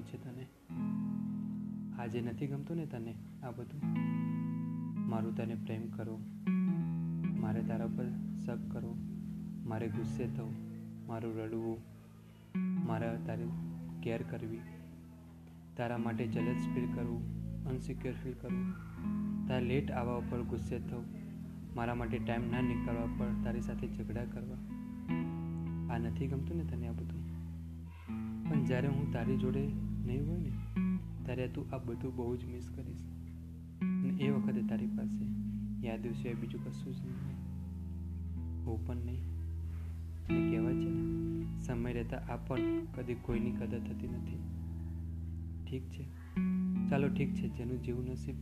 છે તને? આજે નથી ગમતું ને તને આ બધું? મારું તને પ્રેમ કરો. મારે તારા પર શક કરો. મારે ગુસ્સે થવું. મારું રડવું. મારા તારી કેર કરવી. તારા માટે જલદ ફીલ કરવું. અનસિક્યોર ફીલ કરવું. તારા લેટ આવવા ઉપર ગુસ્સે થવું. મારા માટે ટાઈમ ના નીકળવા પર તારી સાથે ઝઘડા કરવા. આ નથી ગમતું ને તને આ બધું? જ્યારે હું તારી જોડે નહીં હોય ને, ત્યારે તું આ બધું બહુ જ મિસ કરીશ. અને એ વખતે તારી પાસે યાદ સિવાય બીજું કશું જ નહીં. હું પણ નહીં. એ કહેવાય છે ને, સમય રહેતા આ પણ કદી કોઈની કદર થતી નથી. ઠીક છે? ચાલો ઠીક છે, જેનું જેવું નસીબ